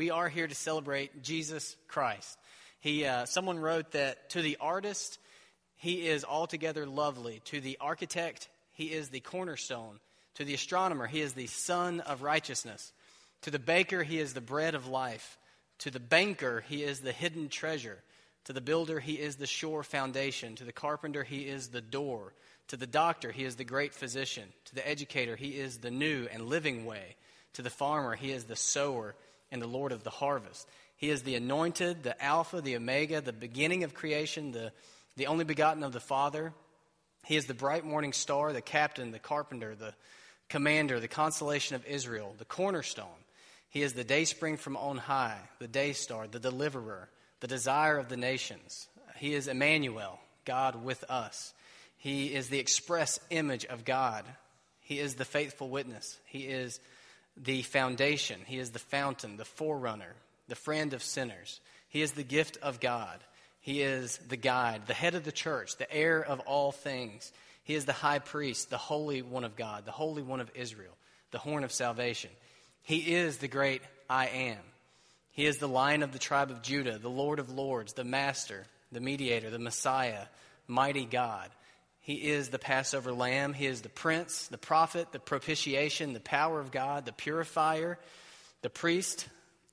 We are here to celebrate Jesus Christ. He, uh, someone wrote that to the artist, he is altogether lovely. To the architect, he is the cornerstone. To the astronomer, he is the sun of righteousness. To the baker, he is the bread of life. To the banker, he is the hidden treasure. To the builder, he is the sure foundation. To the carpenter, he is the door. To the doctor, he is the great physician. To the educator, he is the new and living way. To the farmer, he is the sower and the Lord of the harvest. He is the anointed, the Alpha, the Omega, the beginning of creation, the, the only begotten of the Father. He is the bright morning star, the captain, the carpenter, the commander, the consolation of Israel, the cornerstone. He is the day spring from on high, the day star, the deliverer, the desire of the nations. He is Emmanuel, God with us. He is the express image of God. He is the faithful witness. He is the foundation. He is the fountain, the forerunner, the friend of sinners. He is the gift of God. He is the guide, the head of the church, the heir of all things. He is the high priest, the holy one of God, the holy one of Israel, the horn of salvation. He is the great I am. He is the lion of the tribe of Judah, the Lord of lords, the master, the mediator, the Messiah, mighty God. He is the Passover lamb. He is the prince, the prophet, the propitiation, the power of God, the purifier, the priest.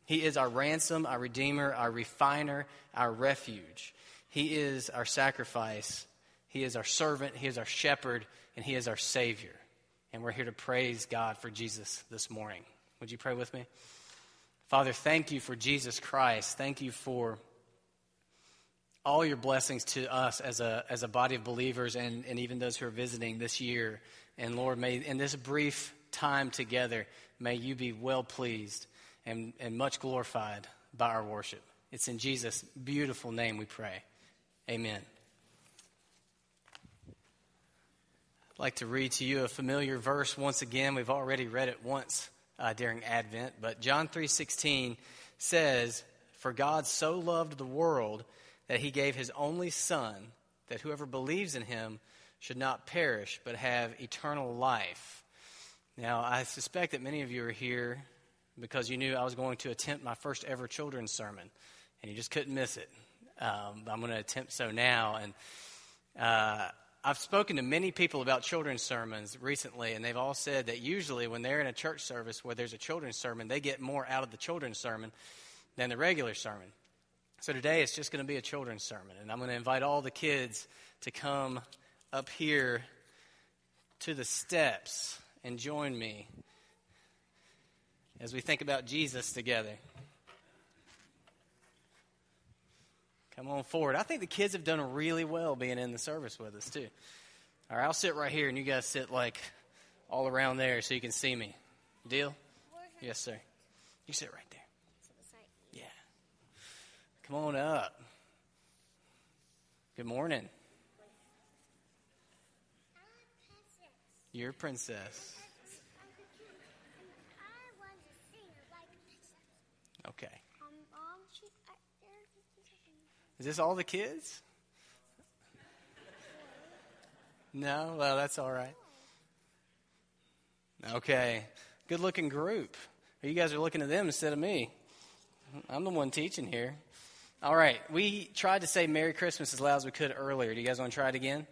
He is our ransom, our redeemer, our refiner, our refuge. He is our sacrifice. He is our servant. He is our shepherd, and He is our Savior. And we're here to praise God for Jesus this morning. Would you pray with me? Father, thank you for Jesus Christ. Thank you for all your blessings to us as a, as a body of believers and, and even those who are visiting this year. And Lord, may in this brief time together, may you be well pleased and, and much glorified by our worship. It's in Jesus' beautiful name we pray. Amen. I'd like to read to you a familiar verse once again. We've already read it once uh, during Advent, but John 3:16 says, "For God so loved the world that he gave his only Son, that whoever believes in him should not perish, but have eternal life. Now, I suspect that many of you are here because you knew I was going to attempt my first ever children's sermon, and you just couldn't miss it. Um, I'm going to attempt so now. And uh, I've spoken to many people about children's sermons recently, and they've all said that usually when they're in a church service where there's a children's sermon, they get more out of the children's sermon than the regular sermon. So today it's just going to be a children's sermon, and I'm going to invite all the kids to come up here to the steps and join me as we think about Jesus together. Come on forward. I think the kids have done really well being in the service with us, too. All right, I'll sit right here, and you guys sit like all around there so you can see me. Deal? Yes, sir. You sit right there. Come on up. Good morning. You're a princess. Okay. Is this all the kids? No? Well, that's all right. Okay. Good looking group. You guys are looking at them instead of me. I'm the one teaching here. All right, we tried to say Merry Christmas as loud as we could earlier. Do you guys want to try it again?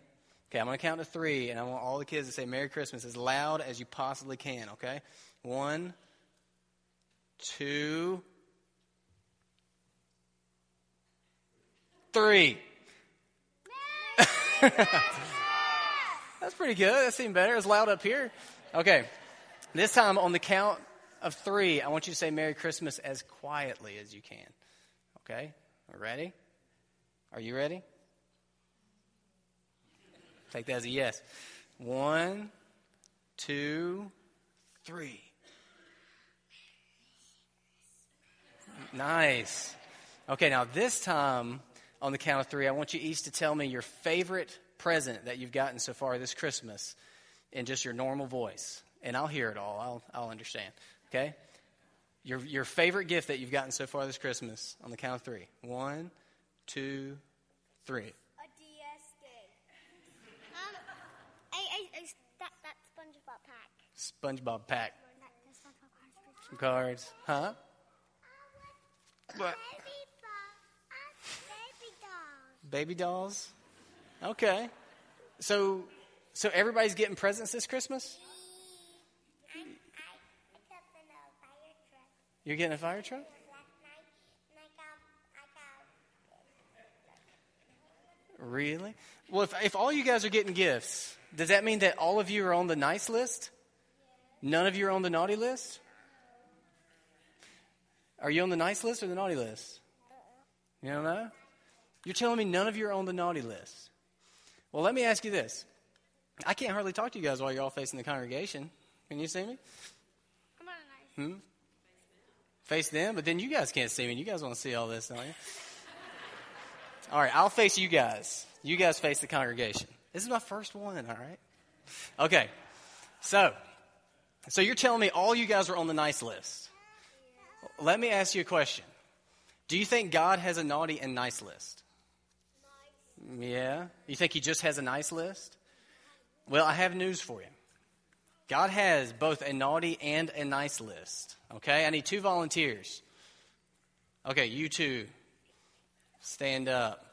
Okay, I'm going to count to three, and I want all the kids to say Merry Christmas as loud as you possibly can, okay? One, two, three. That's pretty good. That seemed better. It's loud up here. Okay, this time on the count of three, I want you to say Merry Christmas as quietly as you can, okay? Ready? Are you ready? Take that as a yes. One, two, three. Nice. Okay, now this time on the count of three, I want you each to tell me your favorite present that you've gotten so far this Christmas in just your normal voice. And I'll hear it all, I'll, I'll understand. Okay? Your, your favorite gift that you've gotten so far this Christmas on the count of three. One, two, three. A DS game. Um, a, a, a, that, that SpongeBob pack. SpongeBob pack. Some cards. Huh? But- Baby doll. Uh, baby doll. Baby dolls? Okay. So so everybody's getting presents this Christmas? I, I, I got in a fire truck You're getting a fire truck? last night, and I got, I got Really? Well, if, if all you guys are getting gifts, does that mean that all of you are on the nice list? None of you are on the naughty list? Are you on the nice list or the naughty list? You don't know? You're telling me none of you are on the naughty list. Well, let me ask you this. I can't hardly talk to you guys while you're all facing the congregation. Can you see me? Come on, nice. Hmm? Face them, but then you guys can't see me. You guys want to see all this, don't you? All right, I'll face you guys. You guys face the congregation. This is my first one, all right? Okay. So, so you're telling me all you guys are on the nice list. Let me ask you a question. Do you think God has a naughty and nice list? Nice. Yeah. You think he just has a nice list? Well, I have news for you. God has both a naughty and a nice list. Okay? I need two volunteers. Okay, you two. Stand up.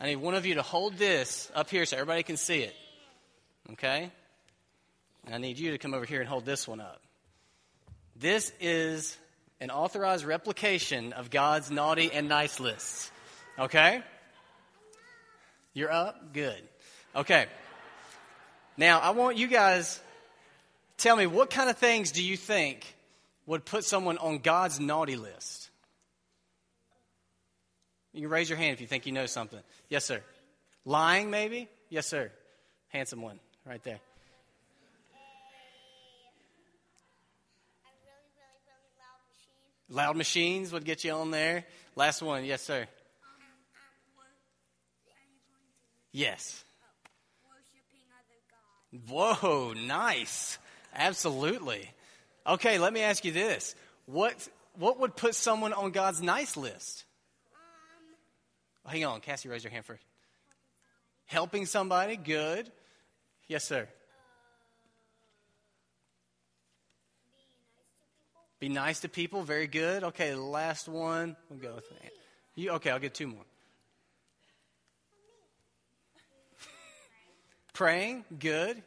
I need one of you to hold this up here so everybody can see it. Okay? And I need you to come over here and hold this one up. This is an authorized replication of God's naughty and nice lists. Okay? You're up? Good. Okay. Now, I want you guys tell me what kind of things do you think would put someone on God's naughty list? You can raise your hand if you think you know something. Yes, sir. Lying, maybe? Yes, sir. Handsome one, right there. A really, really, really loud machine. Loud machines would get you on there. Last one, yes, sir. Um, um, yes. Whoa, nice. Absolutely. Okay, let me ask you this. What what would put someone on God's nice list? Um, Hang on, Cassie, raise your hand first. Helping somebody, good. Yes, sir. Be nice to people, very good. Okay, last one. We'll go with that. You okay? I'll get two more. Praying, good. if someone doesn't have any toys, you ought good. give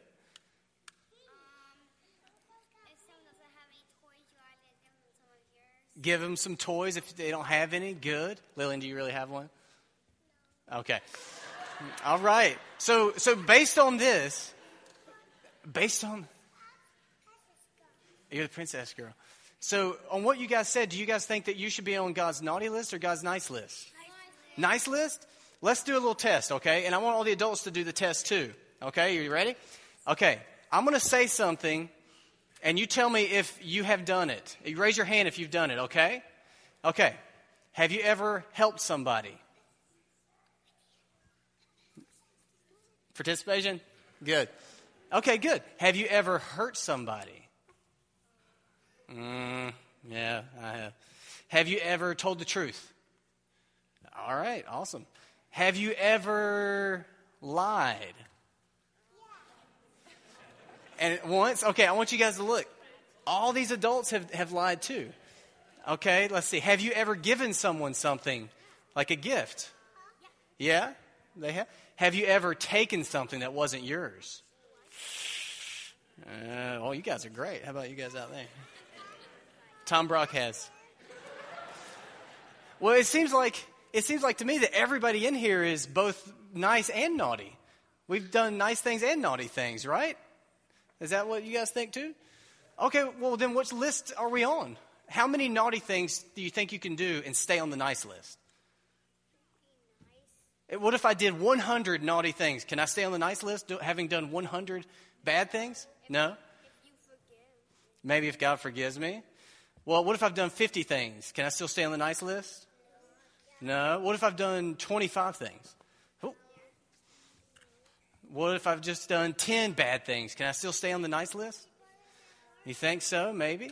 them some of yours. Give them some toys if they don't have any. Good. Lillian, do you really have one? Okay. All right. So, so based on this, based on you're the princess girl. So, on what you guys said, do you guys think that you should be on God's naughty list or God's nice list? Nice list? Let's do a little test, okay? And I want all the adults to do the test too. Okay, you ready? Okay, I'm going to say something, and you tell me if you have done it. You raise your hand if you've done it, okay? Okay. Have you ever helped somebody? Participation? Good. Okay, good. Have you ever hurt somebody? Mm, yeah, I have. Have you ever told the truth? All right, awesome. Have you ever lied? And once, okay, I want you guys to look. All these adults have, have lied too. Okay, let's see. Have you ever given someone something like a gift? Yeah, they have. Have you ever taken something that wasn't yours? Uh, oh, you guys are great. How about you guys out there? Tom Brock has. Well, it seems like it seems like to me that everybody in here is both nice and naughty. We've done nice things and naughty things, right? Is that what you guys think too? Okay, well then which list are we on? How many naughty things do you think you can do and stay on the nice list? Eh, What if I did 100 naughty things? Can I stay on the nice list having done 100 bad things? No? If you. Maybe if God forgives me. Well, what if I've done 50 things? Can I still stay on the nice list? No. What if I've done 25 things? What if I've just done 10 bad things? Can I still stay on the nice list? You think so? Maybe.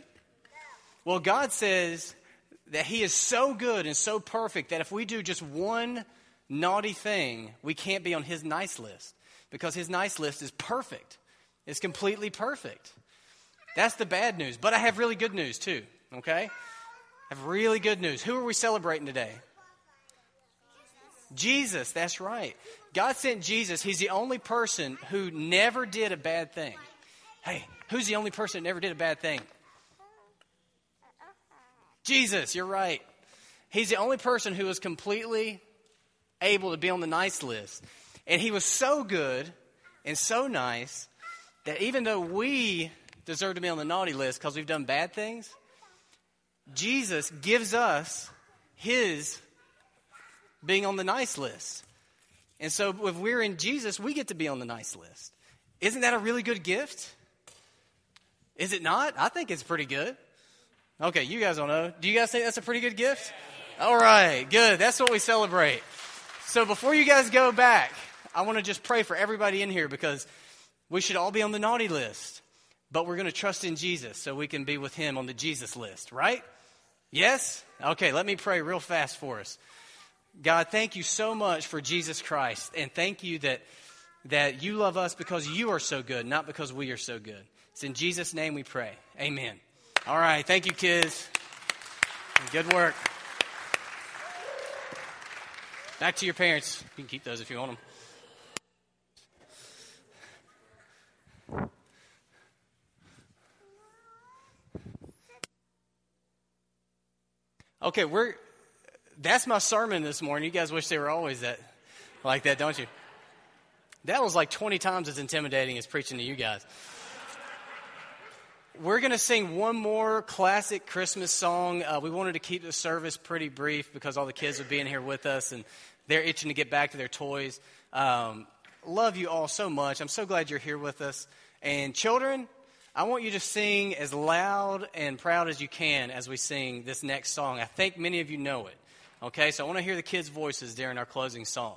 Well, God says that He is so good and so perfect that if we do just one naughty thing, we can't be on His nice list because His nice list is perfect. It's completely perfect. That's the bad news. But I have really good news too, okay? I have really good news. Who are we celebrating today? Jesus, that's right. God sent Jesus. He's the only person who never did a bad thing. Hey, who's the only person that never did a bad thing? Jesus, you're right. He's the only person who was completely able to be on the nice list. And he was so good and so nice that even though we deserve to be on the naughty list because we've done bad things, Jesus gives us his being on the nice list. And so if we're in Jesus, we get to be on the nice list. Isn't that a really good gift? Is it not? I think it's pretty good. Okay, you guys don't know. Do you guys think that's a pretty good gift? All right, good. That's what we celebrate. So before you guys go back, I want to just pray for everybody in here because we should all be on the naughty list, but we're going to trust in Jesus so we can be with him on the Jesus list, right? Yes? Okay, let me pray real fast for us. God, thank you so much for Jesus Christ, and thank you that, that you love us because you are so good, not because we are so good. It's in Jesus' name we pray. Amen. All right, thank you, kids. Good work. Back to your parents. You can keep those if you want them. Okay, we're that's my sermon this morning. You guys wish they were always that like that, don't you? That was like 20 times as intimidating as preaching to you guys. We're going to sing one more classic Christmas song. Uh, we wanted to keep the service pretty brief because all the kids would be in here with us and they're itching to get back to their toys. Um, love you all so much. I'm so glad you're here with us. And children, I want you to sing as loud and proud as you can as we sing this next song. I think many of you know it. Okay, so I want to hear the kids' voices during our closing song.